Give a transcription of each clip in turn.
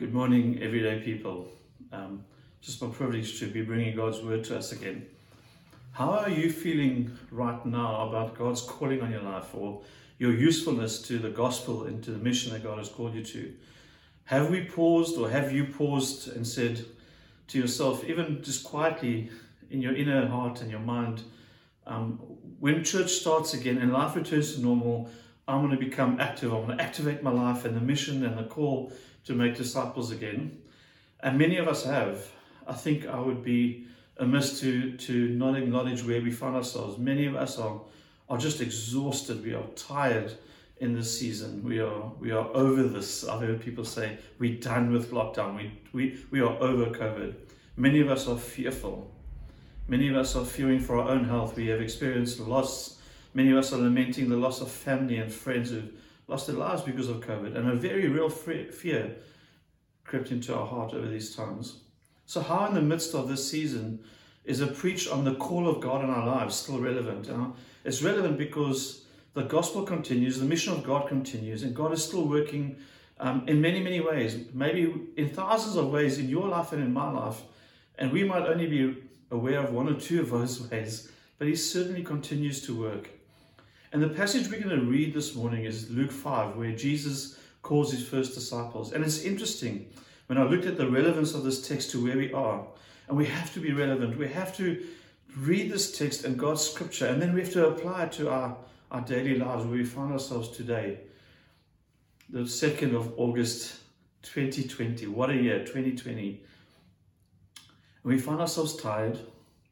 Good morning, everyday people. Um, just my privilege to be bringing God's word to us again. How are you feeling right now about God's calling on your life or your usefulness to the gospel and to the mission that God has called you to? Have we paused or have you paused and said to yourself, even just quietly in your inner heart and your mind, um, when church starts again and life returns to normal, I'm going to become active. I'm going to activate my life and the mission and the call to make disciples again. And many of us have. I think I would be amiss to, to not acknowledge where we find ourselves. Many of us are, are just exhausted. We are tired in this season. We are we are over this. I've heard people say we're done with lockdown. We we, we are over COVID. Many of us are fearful. Many of us are fearing for our own health. We have experienced loss. Many of us are lamenting the loss of family and friends who've lost their lives because of COVID, and a very real fear crept into our heart over these times. So, how in the midst of this season is a preach on the call of God in our lives still relevant? It's relevant because the gospel continues, the mission of God continues, and God is still working um, in many, many ways, maybe in thousands of ways in your life and in my life. And we might only be aware of one or two of those ways, but He certainly continues to work. And the passage we're going to read this morning is Luke 5, where Jesus calls his first disciples. And it's interesting when I looked at the relevance of this text to where we are. And we have to be relevant. We have to read this text and God's scripture, and then we have to apply it to our, our daily lives where we find ourselves today. The 2nd of August 2020. What a year, 2020. And we find ourselves tired.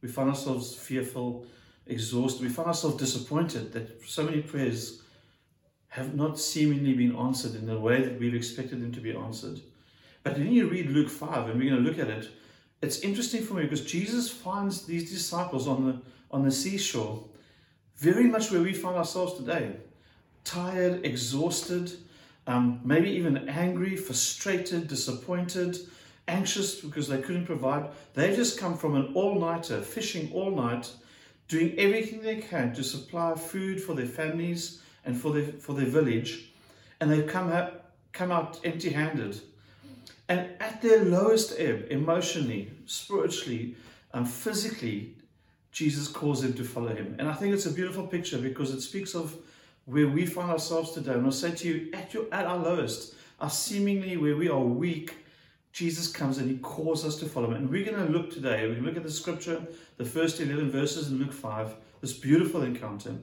We find ourselves fearful exhausted. We find ourselves disappointed that so many prayers have not seemingly been answered in the way that we've expected them to be answered. But when you read Luke 5, and we're going to look at it, it's interesting for me because Jesus finds these disciples on the on the seashore, very much where we find ourselves today. Tired, exhausted, um, maybe even angry, frustrated, disappointed, anxious because they couldn't provide. They've just come from an all-nighter, fishing all night, doing everything they can to supply food for their families and for their, for their village, and they've come out, come out empty handed. And at their lowest ebb, emotionally, spiritually, and um, physically, Jesus calls them to follow him. And I think it's a beautiful picture because it speaks of where we find ourselves today. And I'll say to you, at, your, at our lowest, our seemingly where we are weak, Jesus comes and he calls us to follow him. And we're going to look today, we're going to look at the scripture, the first 11 verses in Luke 5, this beautiful encounter.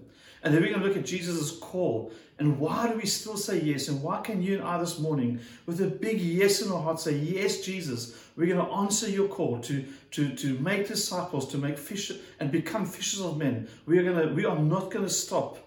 And then we're going to look at Jesus' call. And why do we still say yes? And why can you and I this morning, with a big yes in our heart, say, Yes, Jesus, we're going to answer your call to, to, to make disciples, to make fish and become fishers of men. We are, going to, we are not going to stop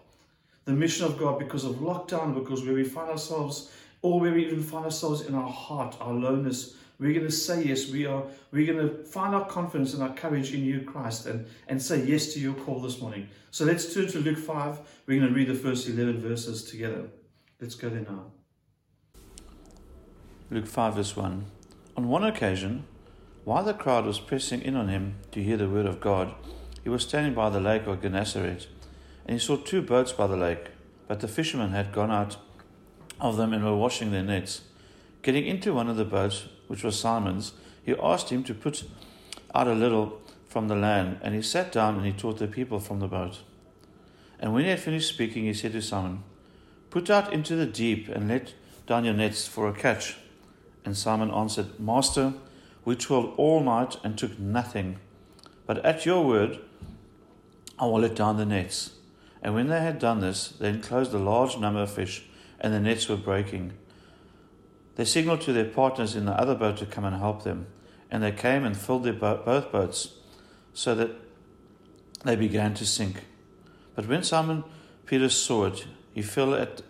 the mission of God because of lockdown, because where we find ourselves or where we even find ourselves in our heart, our lowness, we're going to say yes. We are we're going to find our confidence and our courage in you, Christ, and, and say yes to your call this morning. So let's turn to Luke 5. We're going to read the first 11 verses together. Let's go there now. Luke 5, verse 1. On one occasion, while the crowd was pressing in on him to hear the word of God, he was standing by the lake of Gennesaret, and he saw two boats by the lake, but the fishermen had gone out of them and were washing their nets. Getting into one of the boats, which was Simon's, he asked him to put out a little from the land, and he sat down and he taught the people from the boat. And when he had finished speaking, he said to Simon, Put out into the deep and let down your nets for a catch. And Simon answered, Master, we toiled all night and took nothing, but at your word I will let down the nets. And when they had done this, they enclosed a large number of fish and the nets were breaking. They signaled to their partners in the other boat to come and help them, and they came and filled their bo- both boats so that they began to sink. But when Simon Peter saw it, he fell at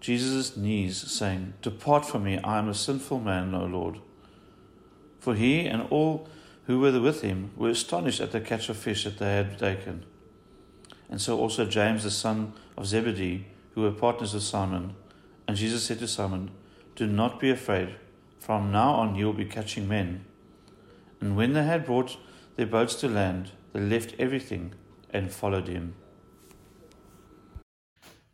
Jesus' knees, saying, Depart from me, I am a sinful man, O Lord. For he and all who were with him were astonished at the catch of fish that they had taken. And so also James, the son of Zebedee, who were partners with Simon. And Jesus said to Simon, Do not be afraid. From now on you will be catching men. And when they had brought their boats to land, they left everything and followed him.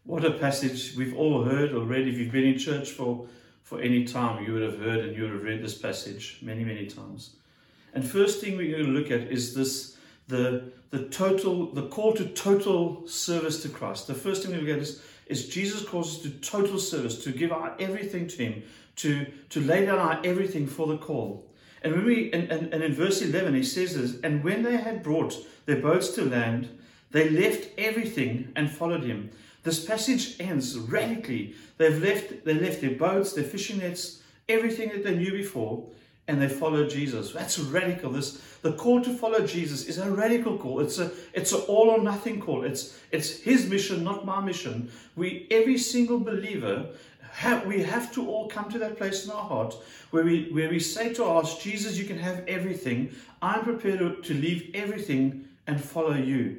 What a passage we've all heard already. If you've been in church for, for any time, you would have heard and you would have read this passage many, many times. And first thing we're going to look at is this the the total the call to total service to Christ. The first thing we look at is, is Jesus calls us to total service, to give our everything to Him, to, to lay down our everything for the call. And when we and, and, and in verse 11 he says this, and when they had brought their boats to land, they left everything and followed him. This passage ends radically. They've left they left their boats, their fishing nets, everything that they knew before, and they followed Jesus. That's radical. This the call to follow Jesus is a radical call. It's a it's an all or nothing call. It's it's his mission, not my mission. We every single believer have, we have to all come to that place in our heart where we where we say to us, Jesus, you can have everything. I'm prepared to leave everything and follow you.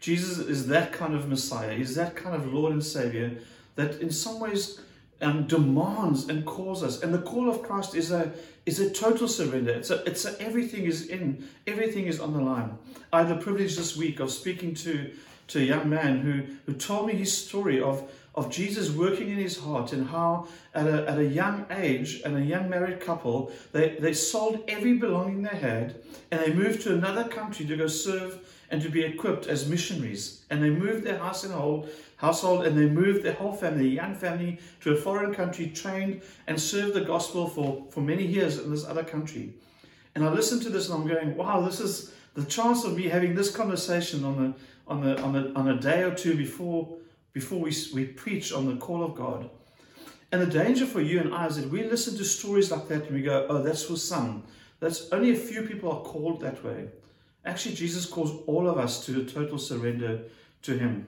Jesus is that kind of Messiah. He's that kind of Lord and Savior that in some ways um, demands and calls us. And the call of Christ is a is a total surrender. It's a, it's a, everything is in, everything is on the line. I had the privilege this week of speaking to to a young man who who told me his story of of Jesus working in his heart and how at a, at a young age and a young married couple they, they sold every belonging they had and they moved to another country to go serve and to be equipped as missionaries and they moved their house and whole household and they moved their whole family, young family, to a foreign country, trained and served the gospel for, for many years in this other country. And I listened to this and I'm going, wow, this is the chance of me having this conversation on the on the on the on a day or two before before we, we preach on the call of God. And the danger for you and I is that we listen to stories like that and we go, oh, that's for some. That's only a few people are called that way. Actually, Jesus calls all of us to a total surrender to Him.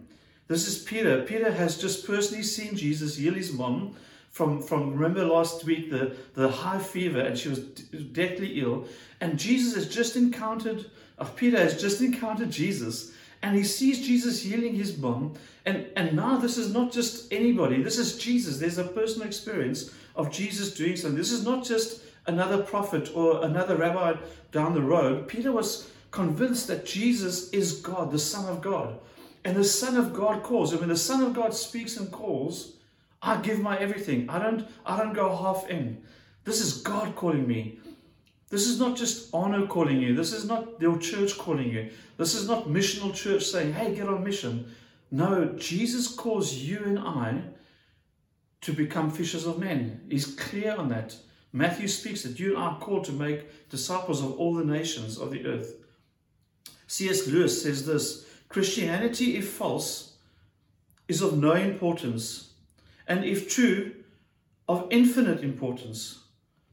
This is Peter. Peter has just personally seen Jesus heal his mom from, from remember last week, the, the high fever, and she was deathly ill. And Jesus has just encountered, uh, Peter has just encountered Jesus, and he sees Jesus healing his mom. And, and now this is not just anybody, this is Jesus. There's a personal experience of Jesus doing something. This is not just another prophet or another rabbi down the road. Peter was convinced that Jesus is God, the Son of God. And the Son of God calls. And when the Son of God speaks and calls, I give my everything. I don't, I don't go half in. This is God calling me. This is not just honor calling you. This is not your church calling you. This is not missional church saying, hey, get on mission. No, Jesus calls you and I to become fishers of men. He's clear on that. Matthew speaks that you are called to make disciples of all the nations of the earth. C.S. Lewis says this Christianity, if false, is of no importance, and if true, of infinite importance.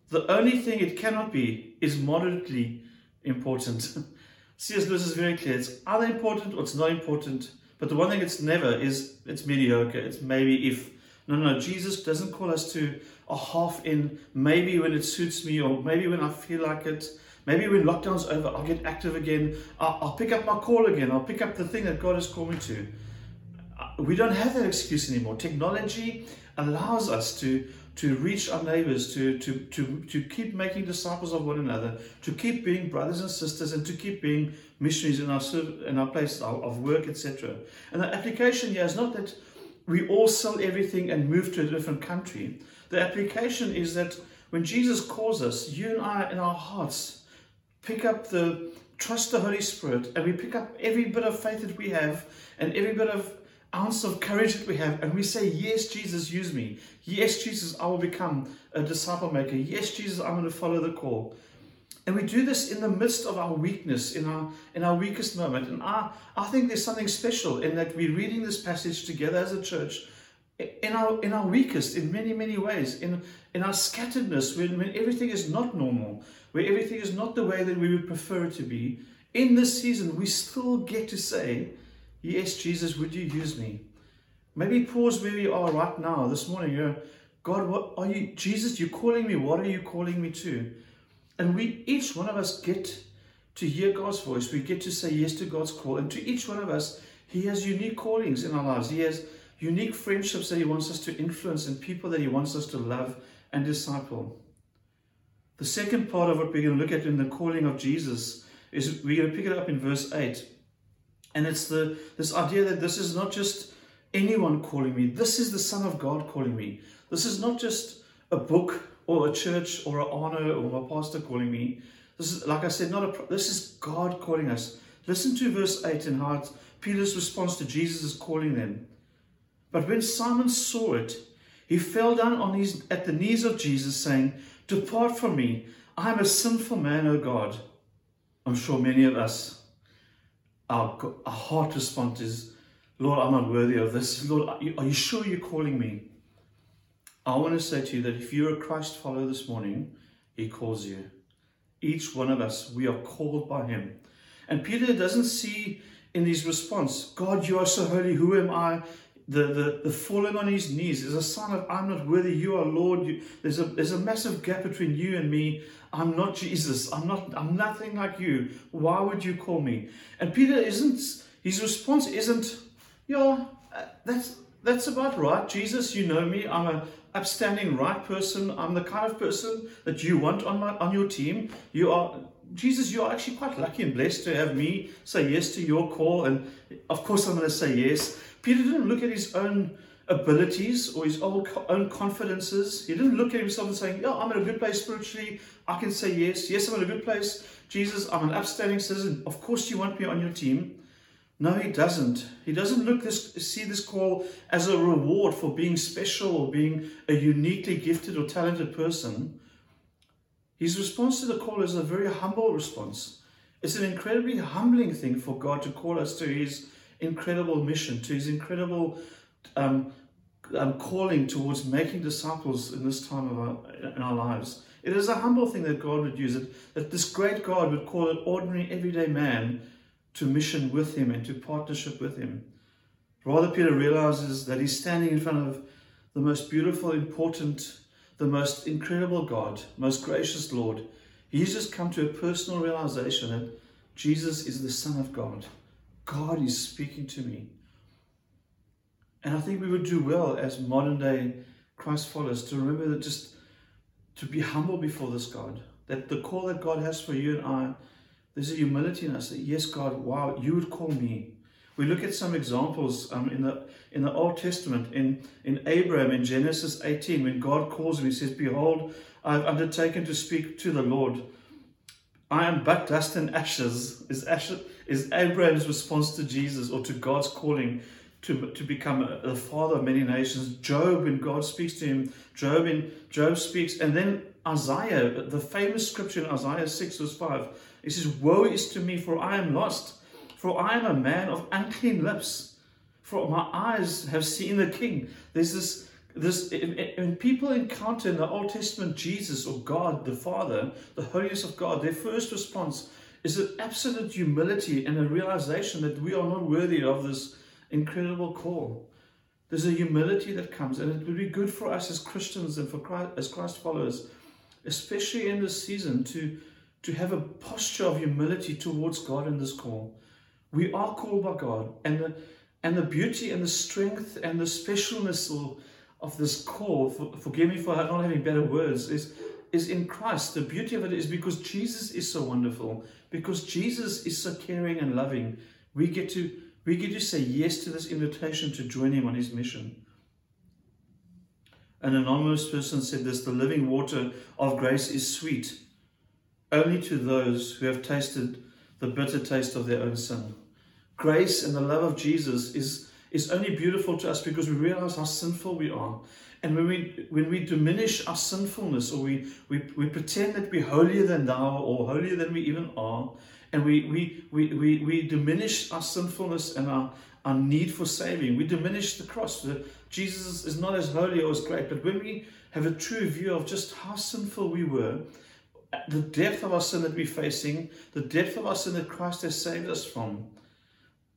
The only thing it cannot be is moderately important. C.S. Lewis is very clear. It's either important or it's not important. But the one thing it's never is it's mediocre. It's maybe if. No, no, Jesus doesn't call us to a half in, maybe when it suits me or maybe when I feel like it. Maybe when lockdown's over, I'll get active again. I'll, I'll pick up my call again. I'll pick up the thing that God has called me to. Uh, we don't have that excuse anymore. Technology allows us to to reach our neighbors, to, to, to, to keep making disciples of one another, to keep being brothers and sisters, and to keep being missionaries in our, in our place of work, etc. And the application here is not that we all sell everything and move to a different country. The application is that when Jesus calls us, you and I in our hearts pick up the trust the Holy Spirit and we pick up every bit of faith that we have and every bit of ounce of courage that we have and we say, Yes, Jesus, use me. Yes, Jesus, I will become a disciple maker. Yes, Jesus, I'm going to follow the call. And we do this in the midst of our weakness, in our in our weakest moment. And I, I think there's something special in that we're reading this passage together as a church in our in our weakest in many many ways in in our scatteredness when, when everything is not normal where everything is not the way that we would prefer it to be in this season we still get to say yes jesus would you use me? Maybe pause where we are right now this morning you god what are you jesus you're calling me what are you calling me to? And we each one of us get to hear god's voice. We get to say yes to god's call. And to each one of us he has unique callings in our lives. He has unique friendships that He wants us to influence and people that He wants us to love and disciple. The second part of what we're going to look at in the calling of Jesus is we're going to pick it up in verse 8. And it's the this idea that this is not just anyone calling me, this is the Son of God calling me. This is not just a book or a church or an honor or my pastor calling me. This is, like I said, not a. This is God calling us. Listen to verse eight and how Peter's response to Jesus is calling them. But when Simon saw it, he fell down on his at the knees of Jesus, saying, "Depart from me, I am a sinful man, O God." I'm sure many of us, our, our heart response is, Lord, I'm not worthy of this. Lord, are you, are you sure you're calling me? I want to say to you that if you're a Christ follower this morning, He calls you. Each one of us, we are called by Him. And Peter doesn't see in his response, God, you are so holy, who am I? The, the, the falling on his knees is a sign of I'm not worthy, you are Lord. You, there's, a, there's a massive gap between you and me. I'm not Jesus. I'm not I'm nothing like you. Why would you call me? And Peter isn't his response isn't, yeah, uh, that's that's about right. Jesus, you know me. I'm a upstanding right person. I'm the kind of person that you want on my on your team. You are Jesus, you are actually quite lucky and blessed to have me say yes to your call. And of course, I'm going to say yes. Peter didn't look at his own abilities or his own, own confidences. He didn't look at himself and saying, Yeah, I'm in a good place spiritually. I can say yes. Yes, I'm in a good place. Jesus, I'm an upstanding citizen. Of course, you want me on your team. No, he doesn't. He doesn't look this see this call as a reward for being special or being a uniquely gifted or talented person. His response to the call is a very humble response. It's an incredibly humbling thing for God to call us to his incredible mission, to his incredible um, um, calling towards making disciples in this time of our, in our lives. It is a humble thing that God would use it, that this great God would call an ordinary, everyday man to mission with him and to partnership with him. Rather, Peter realizes that he's standing in front of the most beautiful, important, the most incredible God, most gracious Lord. He's just come to a personal realization that Jesus is the Son of God. God is speaking to me. And I think we would do well as modern day Christ followers to remember that just to be humble before this God. That the call that God has for you and I, there's a humility in us that, yes, God, wow, you would call me. We look at some examples um, in the in the Old Testament, in, in Abraham in Genesis 18, when God calls him, he says, Behold, I have undertaken to speak to the Lord. I am but dust and ashes. Is, ashes, is Abraham's response to Jesus or to God's calling to, to become the father of many nations. Job, when God speaks to him, Job in Job speaks, and then Isaiah, the famous scripture in Isaiah 6, verse 5, he says, Woe is to me, for I am lost, for I am a man of unclean lips, for my eyes have seen the King. There's this this when people encounter in the Old Testament Jesus or God the Father, the holiness of God, their first response is an absolute humility and a realization that we are not worthy of this incredible call. There's a humility that comes, and it would be good for us as Christians and for Christ, as Christ followers, especially in this season, to, to have a posture of humility towards God in this call. We are called by God, and the, and the beauty and the strength and the specialness of, of this call, for, forgive me for not having better words, is, is in Christ. The beauty of it is because Jesus is so wonderful, because Jesus is so caring and loving. We get to we get to say yes to this invitation to join him on his mission. An anonymous person said this the living water of grace is sweet only to those who have tasted the bitter taste of their own sin. Grace and the love of Jesus is, is only beautiful to us because we realize how sinful we are. And when we when we diminish our sinfulness or we, we, we pretend that we're holier than thou or holier than we even are, and we, we, we, we, we diminish our sinfulness and our, our need for saving. We diminish the cross. Jesus is not as holy or as great, but when we have a true view of just how sinful we were, the depth of our sin that we're facing, the depth of our sin that Christ has saved us from,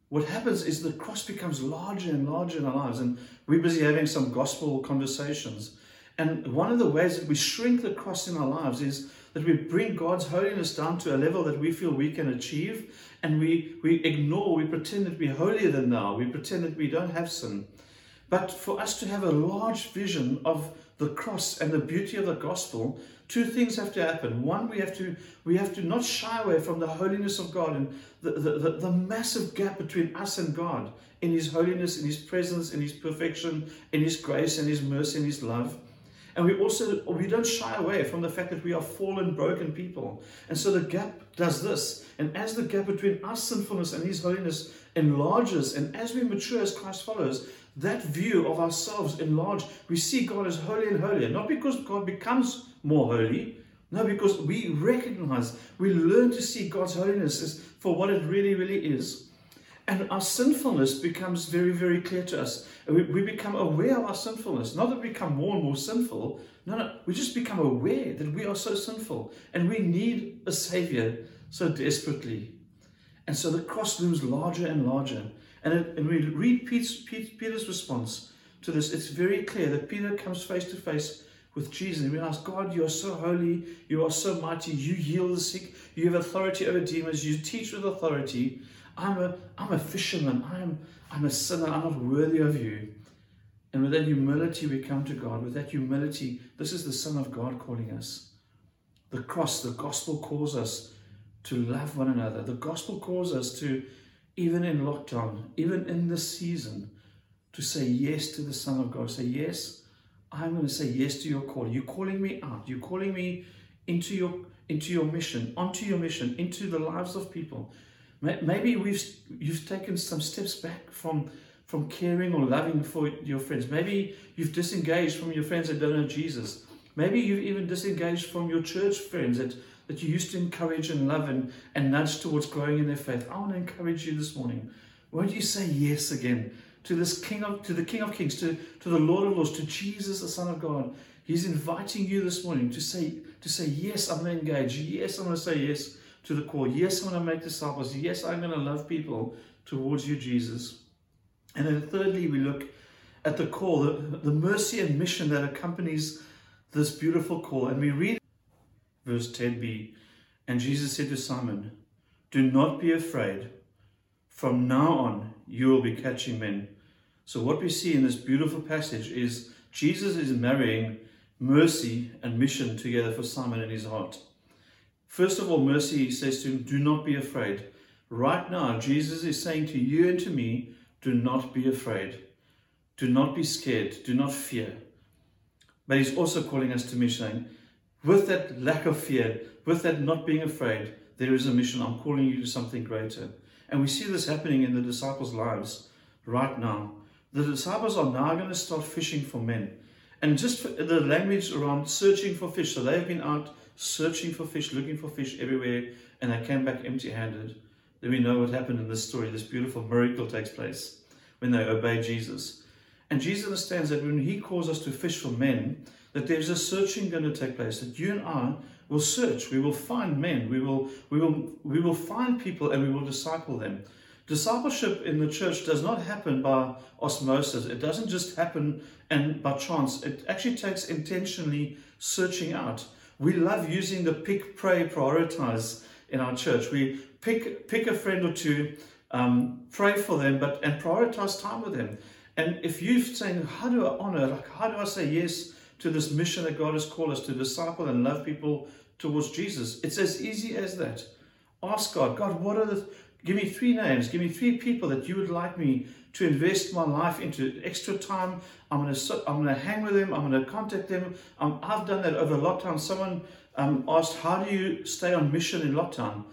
what happens is the cross becomes larger and larger in our lives, and we're busy having some gospel conversations. And one of the ways that we shrink the cross in our lives is that we bring God's holiness down to a level that we feel we can achieve, and we, we ignore, we pretend that we're holier than thou, we pretend that we don't have sin. But for us to have a large vision of the cross and the beauty of the gospel, two things have to happen. One, we have to we have to not shy away from the holiness of God and the, the, the, the massive gap between us and God in His holiness, in His presence, in His perfection, in His grace, and His mercy, and His love. And we also we don't shy away from the fact that we are fallen, broken people. And so the gap does this. And as the gap between our sinfulness and His holiness enlarges, and as we mature as Christ follows, that view of ourselves enlarge. We see God as holy and holier, not because God becomes more holy, no, because we recognize, we learn to see God's holiness for what it really, really is. And our sinfulness becomes very, very clear to us. We, we become aware of our sinfulness. Not that we become more and more sinful. No, no. We just become aware that we are so sinful and we need a Savior so desperately. And so the cross looms larger and larger. And, it, and we read Peter's, Peter's response to this. It's very clear that Peter comes face to face with Jesus and realize, God, you are so holy, you are so mighty, you heal the sick, you have authority over demons, you teach with authority. I'm a, I'm a fisherman, I'm, I'm a sinner, I'm not worthy of you. And with that humility, we come to God. With that humility, this is the Son of God calling us. The cross, the gospel calls us to love one another. The gospel calls us to, even in lockdown, even in this season, to say yes to the Son of God. Say, yes, I'm going to say yes to your call. You're calling me out. You're calling me into your into your mission, onto your mission, into the lives of people. Maybe we've you've taken some steps back from from caring or loving for your friends. Maybe you've disengaged from your friends that don't know Jesus. Maybe you've even disengaged from your church friends that, that you used to encourage and love and, and nudge towards growing in their faith. I want to encourage you this morning. Won't you say yes again to this King of to the King of Kings, to, to the Lord of Lords, to Jesus, the Son of God? He's inviting you this morning to say, to say, Yes, I'm going to engage. Yes, I'm going to say yes to the call. Yes, I'm going to make disciples. Yes, I'm going to love people towards you, Jesus. And then thirdly, we look at the call, the, the mercy and mission that accompanies this beautiful call. And we read verse 10b And Jesus said to Simon, Do not be afraid. From now on, you will be catching men. So, what we see in this beautiful passage is Jesus is marrying mercy and mission together for Simon in his heart. First of all, mercy says to him, Do not be afraid. Right now, Jesus is saying to you and to me, Do not be afraid. Do not be scared. Do not fear. But he's also calling us to mission. With that lack of fear, with that not being afraid, there is a mission. I'm calling you to something greater. And we see this happening in the disciples' lives right now. The disciples are now going to start fishing for men. And just the language around searching for fish. So they've been out searching for fish, looking for fish everywhere, and they came back empty handed. Then we know what happened in this story. This beautiful miracle takes place when they obey Jesus. And Jesus understands that when he calls us to fish for men, that there's a searching going to take place, that you and I will search, we will find men, we will, we will, we will find people and we will disciple them. Discipleship in the church does not happen by osmosis. It doesn't just happen and by chance. It actually takes intentionally searching out. We love using the pick, pray, prioritize in our church. We pick pick a friend or two, um, pray for them, but and prioritize time with them. And if you're saying, how do I honor, like how do I say yes to this mission that God has called us to disciple and love people towards Jesus? It's as easy as that. Ask God, God, what are the Give me three names. Give me three people that you would like me to invest my life into extra time. I'm to I'm to hang with them. I'm to contact them. Um, I've done that over lockdown. Someone um, asked, "How do you stay on mission in lockdown?"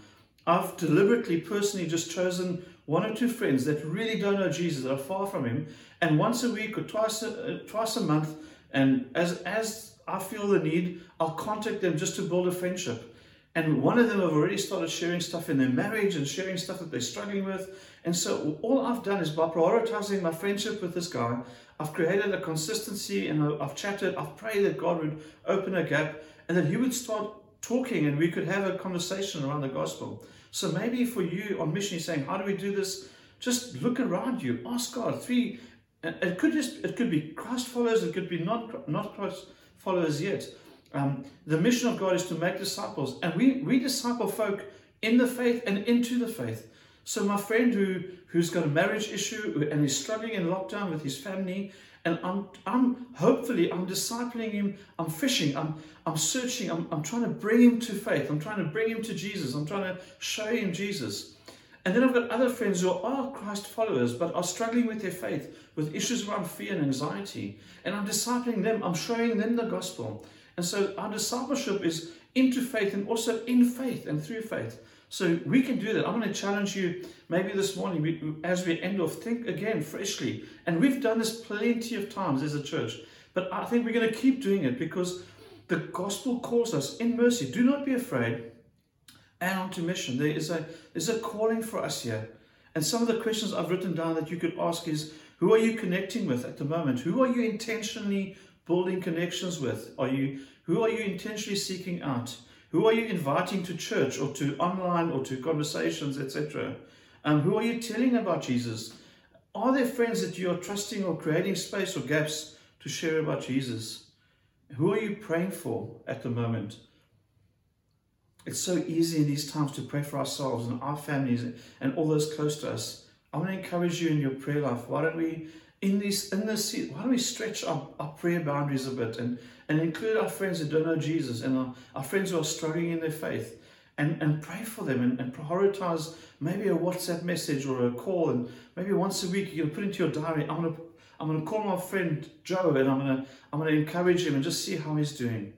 I've deliberately, personally, just chosen one or two friends that really don't know Jesus, that are far from Him, and once a week or twice a, uh, twice a month, and as as I feel the need, I'll contact them just to build a friendship. And one of them have already started sharing stuff in their marriage and sharing stuff that they're struggling with. And so all I've done is by prioritizing my friendship with this guy, I've created a consistency and I've chatted. I've prayed that God would open a gap and that He would start talking and we could have a conversation around the gospel. So maybe for you on mission, you're saying, how do we do this? Just look around you, ask God. Three, it could just it could be Christ followers, it could be not not Christ followers yet. Um, the mission of God is to make disciples, and we, we disciple folk in the faith and into the faith. So my friend who who's got a marriage issue and is struggling in lockdown with his family, and I'm I'm hopefully I'm discipling him. I'm fishing. I'm I'm searching. I'm I'm trying to bring him to faith. I'm trying to bring him to Jesus. I'm trying to show him Jesus. And then I've got other friends who are Christ followers but are struggling with their faith, with issues around fear and anxiety. And I'm discipling them, I'm showing them the gospel. And so our discipleship is into faith and also in faith and through faith. So we can do that. I'm going to challenge you maybe this morning we, as we end off, think again freshly. And we've done this plenty of times as a church, but I think we're going to keep doing it because the gospel calls us in mercy. Do not be afraid and onto mission. There is a there's a calling for us here. And some of the questions I've written down that you could ask is who are you connecting with at the moment? Who are you intentionally building connections with? Are you who are you intentionally seeking out? Who are you inviting to church or to online or to conversations, etc.? Um, who are you telling about Jesus? Are there friends that you are trusting or creating space or gaps to share about Jesus? Who are you praying for at the moment? It's so easy in these times to pray for ourselves and our families and all those close to us. I want to encourage you in your prayer life. Why don't we, in this, in this, why don't we stretch our, our prayer boundaries a bit and, and include our friends who don't know Jesus and our, our friends who are struggling in their faith and, and pray for them and, and prioritize maybe a WhatsApp message or a call and maybe once a week going to put into your diary, I'm to, I'm to call my friend Joe and I'm to, I'm to encourage him and just see how he's doing.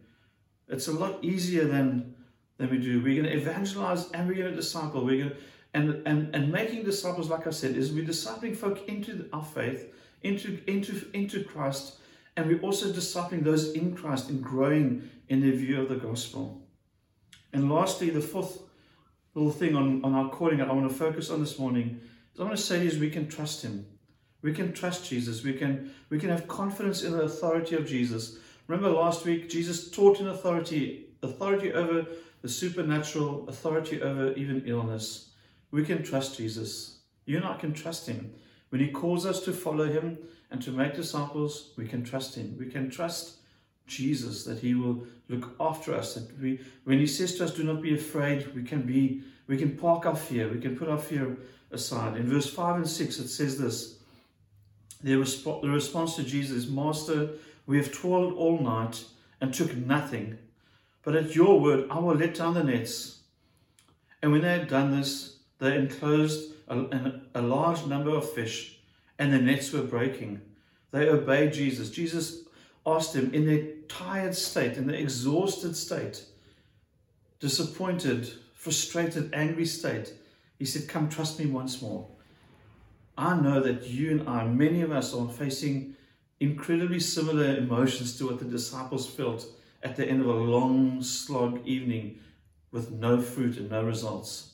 It's a lot easier than than we do. We're going to evangelize and we're going to disciple. We're going to, and, and, and making disciples, like I said, is we're discipling folk into our faith, into, into, into Christ, and we're also discipling those in Christ and growing in their view of the gospel. And lastly, the fourth little thing on, on our calling that I want to focus on this morning is I want to say is we can trust Him. We can trust Jesus. We can, we can have confidence in the authority of Jesus. Remember last week, Jesus taught in authority, authority over the supernatural authority over even illness. We can trust Jesus. You and I can trust Him. When He calls us to follow Him and to make disciples, we can trust Him. We can trust Jesus that He will look after us. That we, when He says to us, "Do not be afraid," we can be, we can park our fear. We can put our fear aside. In verse five and six, it says this: the, resp- the response to Jesus "Master, we have toiled all night and took nothing." But at your word, I will let down the nets. And when they had done this, they enclosed a, a large number of fish, and the nets were breaking. They obeyed Jesus. Jesus asked them in their tired state, in their exhausted state, disappointed, frustrated, angry state, he said, Come, trust me once more. I know that you and I, many of us, are facing incredibly similar emotions to what the disciples felt at the end of a long slog evening with no fruit and no results.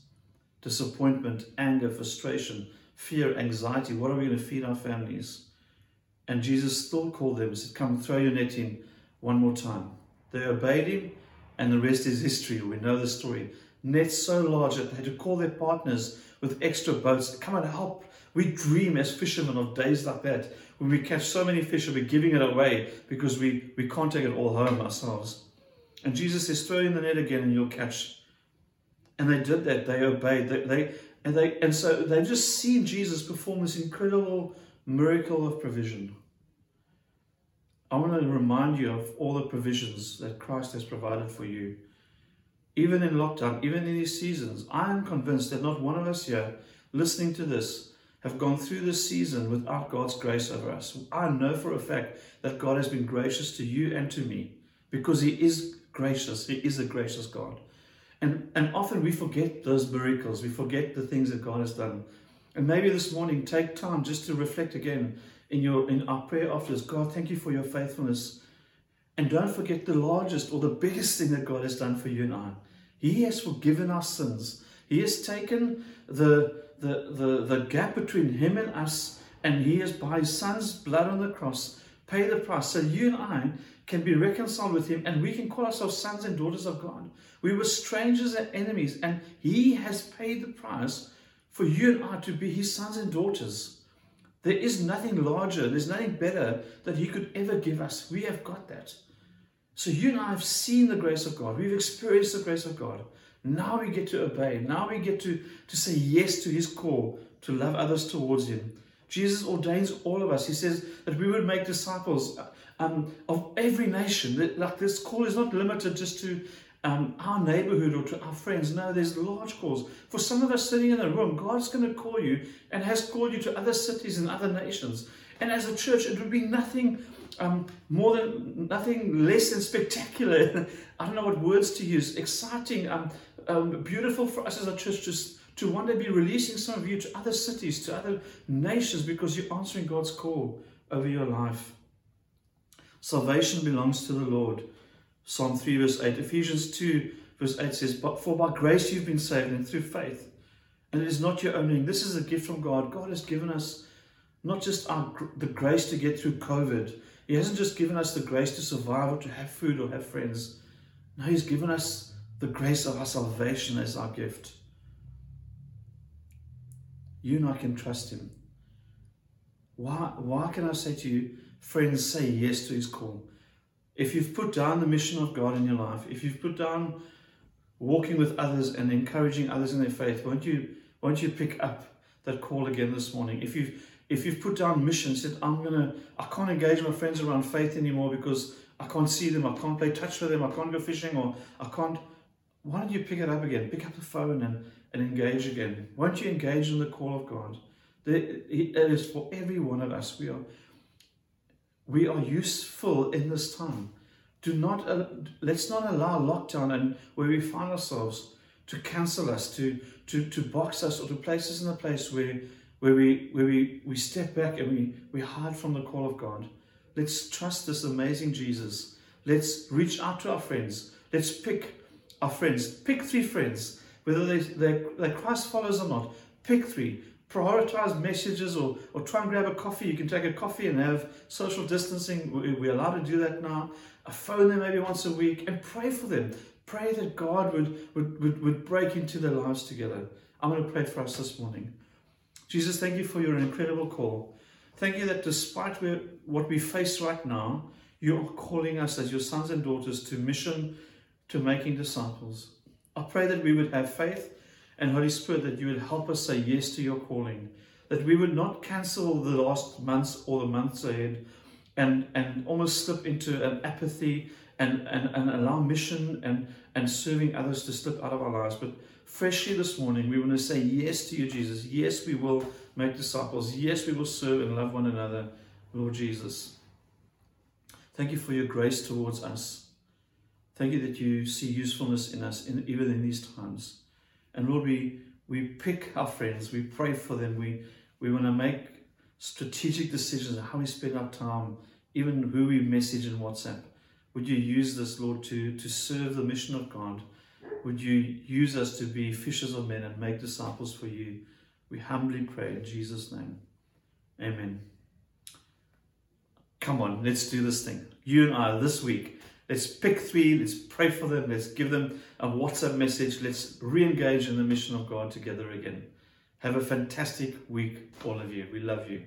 Disappointment, anger, frustration, fear, anxiety. What are we going to feed our families? And Jesus still called them and said, Come, throw your net in one more time. They obeyed him, and the rest is history. We know the story. Nets so large that they had to call their partners with extra boats. Come and help. We dream as fishermen of days like that when we catch so many fish and we're giving it away because we, we can't take it all home ourselves. And Jesus says, throw in the net again and you'll catch. And they did that. They obeyed. They, they and they and so they've just seen Jesus perform this incredible miracle of provision. I want to remind you of all the provisions that Christ has provided for you. Even in lockdown, even in these seasons, I am convinced that not one of us here listening to this have gone through this season without God's grace over us. I know for a fact that God has been gracious to you and to me because He is gracious. He is a gracious God. And, and often we forget those miracles, we forget the things that God has done. And maybe this morning, take time just to reflect again in your in our prayer offers. God, thank you for your faithfulness. And don't forget the largest or the biggest thing that God has done for you and I. He has forgiven our sins. He has taken the the, the, the gap between him and us, and he has, by his son's blood on the cross, paid the price. So you and I can be reconciled with him, and we can call ourselves sons and daughters of God. We were strangers and enemies, and he has paid the price for you and I to be his sons and daughters. There is nothing larger, there's nothing better that he could ever give us. We have got that. So you and I have seen the grace of God. We've experienced the grace of God. Now we get to obey. Now we get to, to say yes to his call to love others towards him. Jesus ordains all of us. He says that we would make disciples um, of every nation. That, like this call is not limited just to um, our neighborhood or to our friends. No, there's large calls. For some of us sitting in the room, God's going to call you and has called you to other cities and other nations. And as a church, it would be nothing um, more than nothing less than spectacular. I don't know what words to use. Exciting, um, um, beautiful for us as a church just to one day be releasing some of you to other cities, to other nations, because you're answering God's call over your life. Salvation belongs to the Lord. Psalm 3, verse 8. Ephesians 2, verse 8 says, But for by grace you've been saved, and through faith. And it is not your own doing. This is a gift from God. God has given us not just our, the grace to get through COVID, He hasn't just given us the grace to survive or to have food or have friends. No, He's given us the grace of our salvation as our gift. You and I can trust Him. Why, why can I say to you, friends, say yes to His call? If you've put down the mission of God in your life, if you've put down walking with others and encouraging others in their faith, won't you, won't you pick up that call again this morning? If you've if you've put down mission, said, I'm gonna I can't engage my friends around faith anymore because I can't see them, I can't play touch with them, I can't go fishing, or I can't why don't you pick it up again? Pick up the phone and, and engage again. Won't you engage in the call of God? It is for every one of us. We are we are useful in this time. Do not uh, let's not allow lockdown and where we find ourselves to cancel us, to to to box us, or to place us in a place where where we where we, we step back and we, we hide from the call of God. Let's trust this amazing Jesus. Let's reach out to our friends. Let's pick our friends. Pick three friends, whether they, they, they're Christ followers or not. Pick three prioritize messages or, or try and grab a coffee. You can take a coffee and have social distancing. We're allowed to do that now. I phone them maybe once a week and pray for them. Pray that God would, would, would, would break into their lives together. I'm going to pray for us this morning. Jesus, thank you for your incredible call. Thank you that despite what we face right now, you are calling us as your sons and daughters to mission, to making disciples. I pray that we would have faith and Holy Spirit, that you would help us say yes to your calling, that we would not cancel the last months or the months ahead and, and almost slip into an apathy and, and, and allow mission and, and serving others to slip out of our lives. But freshly this morning, we want to say yes to you, Jesus. Yes, we will make disciples. Yes, we will serve and love one another, Lord Jesus. Thank you for your grace towards us. Thank you that you see usefulness in us, in, even in these times. And Lord, we, we pick our friends, we pray for them, we, we want to make strategic decisions on how we spend our time, even who we message in WhatsApp. Would you use this, Lord, to, to serve the mission of God? Would you use us to be fishers of men and make disciples for you? We humbly pray in Jesus' name. Amen. Come on, let's do this thing. You and I this week Let's pick three, let's pray for them, let's give them a WhatsApp message, let's re engage in the mission of God together again. Have a fantastic week, all of you. We love you.